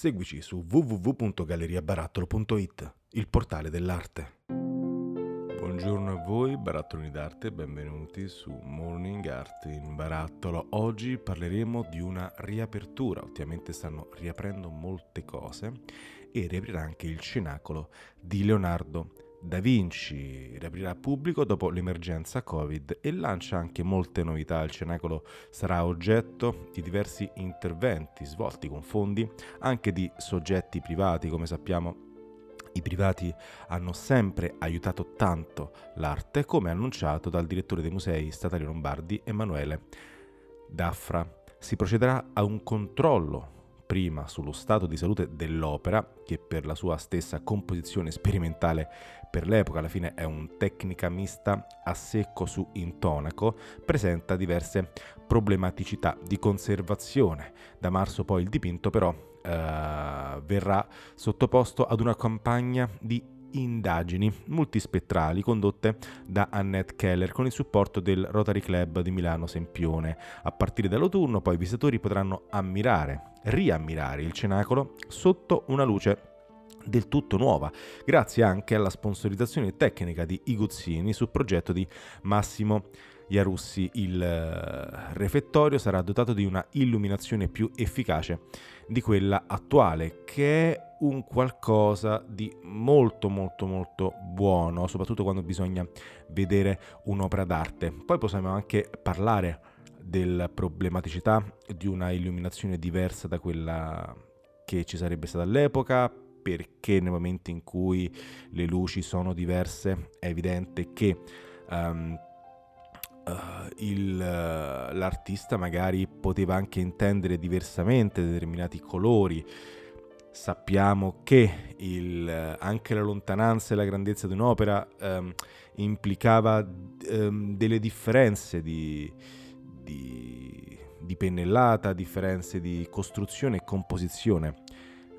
Seguici su www.galleriabarattolo.it, il portale dell'arte. Buongiorno a voi, barattolini d'arte, benvenuti su Morning Art in Barattolo. Oggi parleremo di una riapertura, ultimamente stanno riaprendo molte cose e riaprirà anche il cenacolo di Leonardo da Vinci riaprirà pubblico dopo l'emergenza Covid e lancia anche molte novità. Il Cenacolo sarà oggetto di diversi interventi svolti con fondi anche di soggetti privati, come sappiamo. I privati hanno sempre aiutato tanto l'arte, come annunciato dal direttore dei musei statali lombardi Emanuele Daffra. Si procederà a un controllo prima sullo stato di salute dell'opera, che per la sua stessa composizione sperimentale per l'epoca alla fine è un tecnica mista a secco su intonaco, presenta diverse problematicità di conservazione. Da marzo poi il dipinto però eh, verrà sottoposto ad una campagna di indagini multispettrali condotte da Annette Keller con il supporto del Rotary Club di Milano Sempione. A partire dall'autunno poi i visitatori potranno ammirare, riammirare il cenacolo sotto una luce del tutto nuova, grazie anche alla sponsorizzazione tecnica di Iguzzini sul progetto di Massimo Iarussi. Il eh, refettorio sarà dotato di una illuminazione più efficace di quella attuale, che è un qualcosa di molto molto molto buono, soprattutto quando bisogna vedere un'opera d'arte. Poi possiamo anche parlare della problematicità di una illuminazione diversa da quella che ci sarebbe stata all'epoca, perché nel momento in cui le luci sono diverse è evidente che um, uh, il, uh, l'artista magari poteva anche intendere diversamente determinati colori. Sappiamo che il, anche la lontananza e la grandezza di un'opera um, implicava um, delle differenze di, di, di pennellata, differenze di costruzione e composizione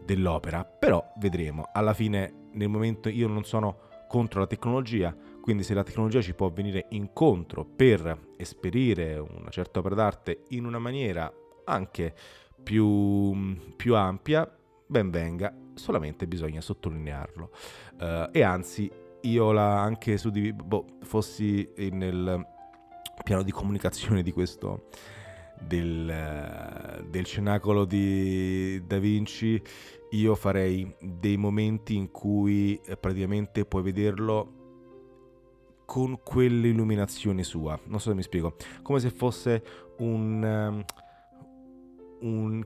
dell'opera, però vedremo. Alla fine, nel momento io non sono contro la tecnologia, quindi se la tecnologia ci può venire incontro per esperire una certa opera d'arte in una maniera anche più, più ampia, ben venga, solamente bisogna sottolinearlo. Uh, e anzi, io la anche su boh, fossi nel piano di comunicazione di questo del, del cenacolo di Da Vinci, io farei dei momenti in cui eh, praticamente puoi vederlo con quell'illuminazione sua. Non so se mi spiego. Come se fosse un, um, un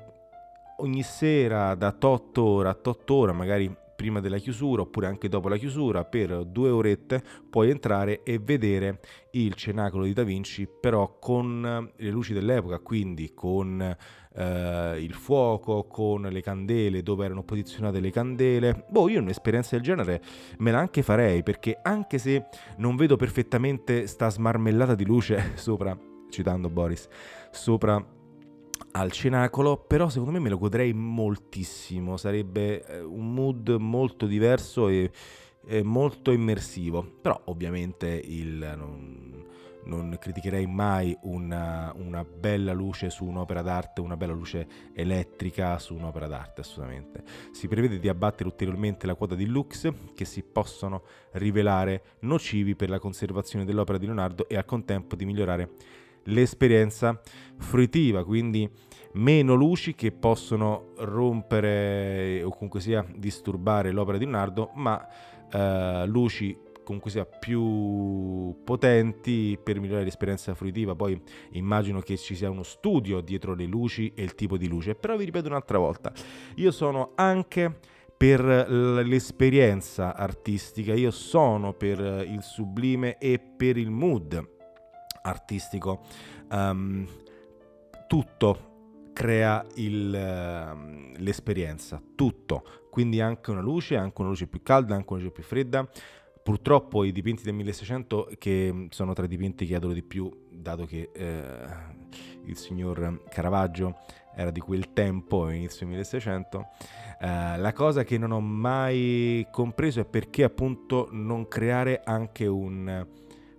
ogni sera da 8 ore a 8 ore, magari prima della chiusura oppure anche dopo la chiusura per due orette puoi entrare e vedere il cenacolo di Da Vinci però con le luci dell'epoca quindi con eh, il fuoco con le candele dove erano posizionate le candele. Boh io un'esperienza del genere me la anche farei perché anche se non vedo perfettamente sta smarmellata di luce sopra citando Boris sopra al cenacolo, però secondo me me lo godrei moltissimo, sarebbe eh, un mood molto diverso e, e molto immersivo, però ovviamente il, non, non criticherei mai una, una, bella luce su un'opera d'arte, una bella luce elettrica su un'opera d'arte, assolutamente. Si prevede di abbattere ulteriormente la quota di lux che si possono rivelare nocivi per la conservazione dell'opera di Leonardo e al contempo di migliorare l'esperienza fruitiva, quindi meno luci che possono rompere o comunque sia disturbare l'opera di Leonardo, ma eh, luci comunque sia più potenti per migliorare l'esperienza fruitiva. Poi immagino che ci sia uno studio dietro le luci e il tipo di luce, però vi ripeto un'altra volta, io sono anche per l'esperienza artistica, io sono per il sublime e per il mood artistico. Um, tutto crea il, uh, l'esperienza, tutto. Quindi anche una luce, anche una luce più calda, anche una luce più fredda. Purtroppo i dipinti del 1600, che sono tra i dipinti che adoro di più, dato che eh, il signor Caravaggio era di quel tempo, inizio 1600, eh, la cosa che non ho mai compreso è perché appunto non creare anche un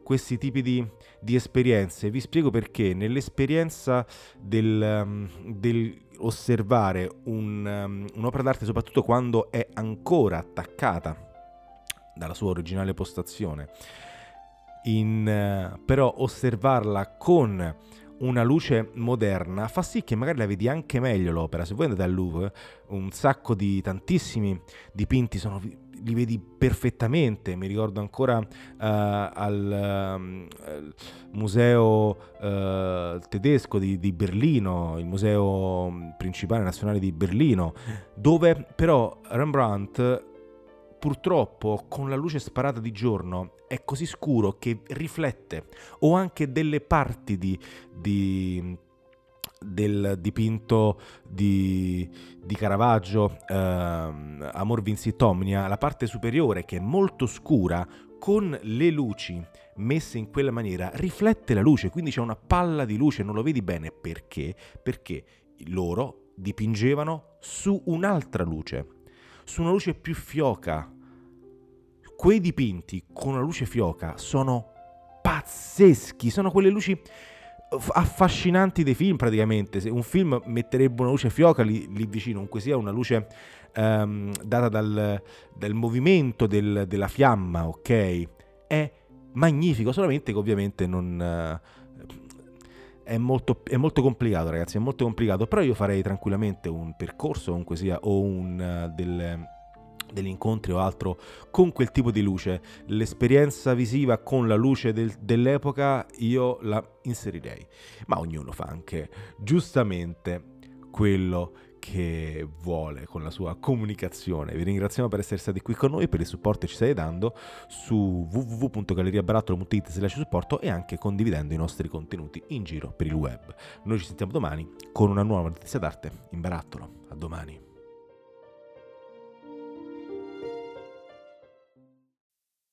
questi tipi di, di, esperienze. Vi spiego perché. Nell'esperienza del, um, del osservare un, um, un'opera d'arte, soprattutto quando è ancora attaccata dalla sua originale postazione, in, uh, però osservarla con una luce moderna fa sì che magari la vedi anche meglio l'opera. Se voi andate al Louvre, un sacco di tantissimi dipinti sono li vedi perfettamente. Mi ricordo ancora uh, al uh, museo uh, tedesco di, di, Berlino, il museo principale nazionale di Berlino, dove però Rembrandt purtroppo con la luce sparata di giorno è così scuro che riflette o anche delle parti di, di del dipinto di, di Caravaggio, ehm, Amor Vincit Omnia, la parte superiore che è molto scura, con le luci messe in quella maniera, riflette la luce, quindi c'è una palla di luce, non lo vedi bene perché? Perché loro dipingevano su un'altra luce, su una luce più fioca. Quei dipinti con una luce fioca sono pazzeschi, sono quelle luci affascinanti dei film praticamente. Se un film metterebbe una luce fioca lì, lì vicino, comunque sia una luce um, data dal, dal movimento del, della fiamma, ok? È magnifico, solamente che ovviamente non... Uh, è molto, è molto, complicato, ragazzi. È molto complicato. Però io farei tranquillamente un percorso, comunque sia, o un uh, del, degli incontri o altro con quel tipo di luce. L'esperienza visiva con la luce del, dell'epoca io la inserirei, ma ognuno fa anche giustamente quello che vuole con la sua comunicazione. Vi ringraziamo per essere stati qui con noi, per il supporto che ci state dando su www.galleriabarattolo.it slash supporto e anche condividendo i nostri contenuti in giro per il web. Noi ci sentiamo domani con una nuova notizia d'arte in barattolo. A domani.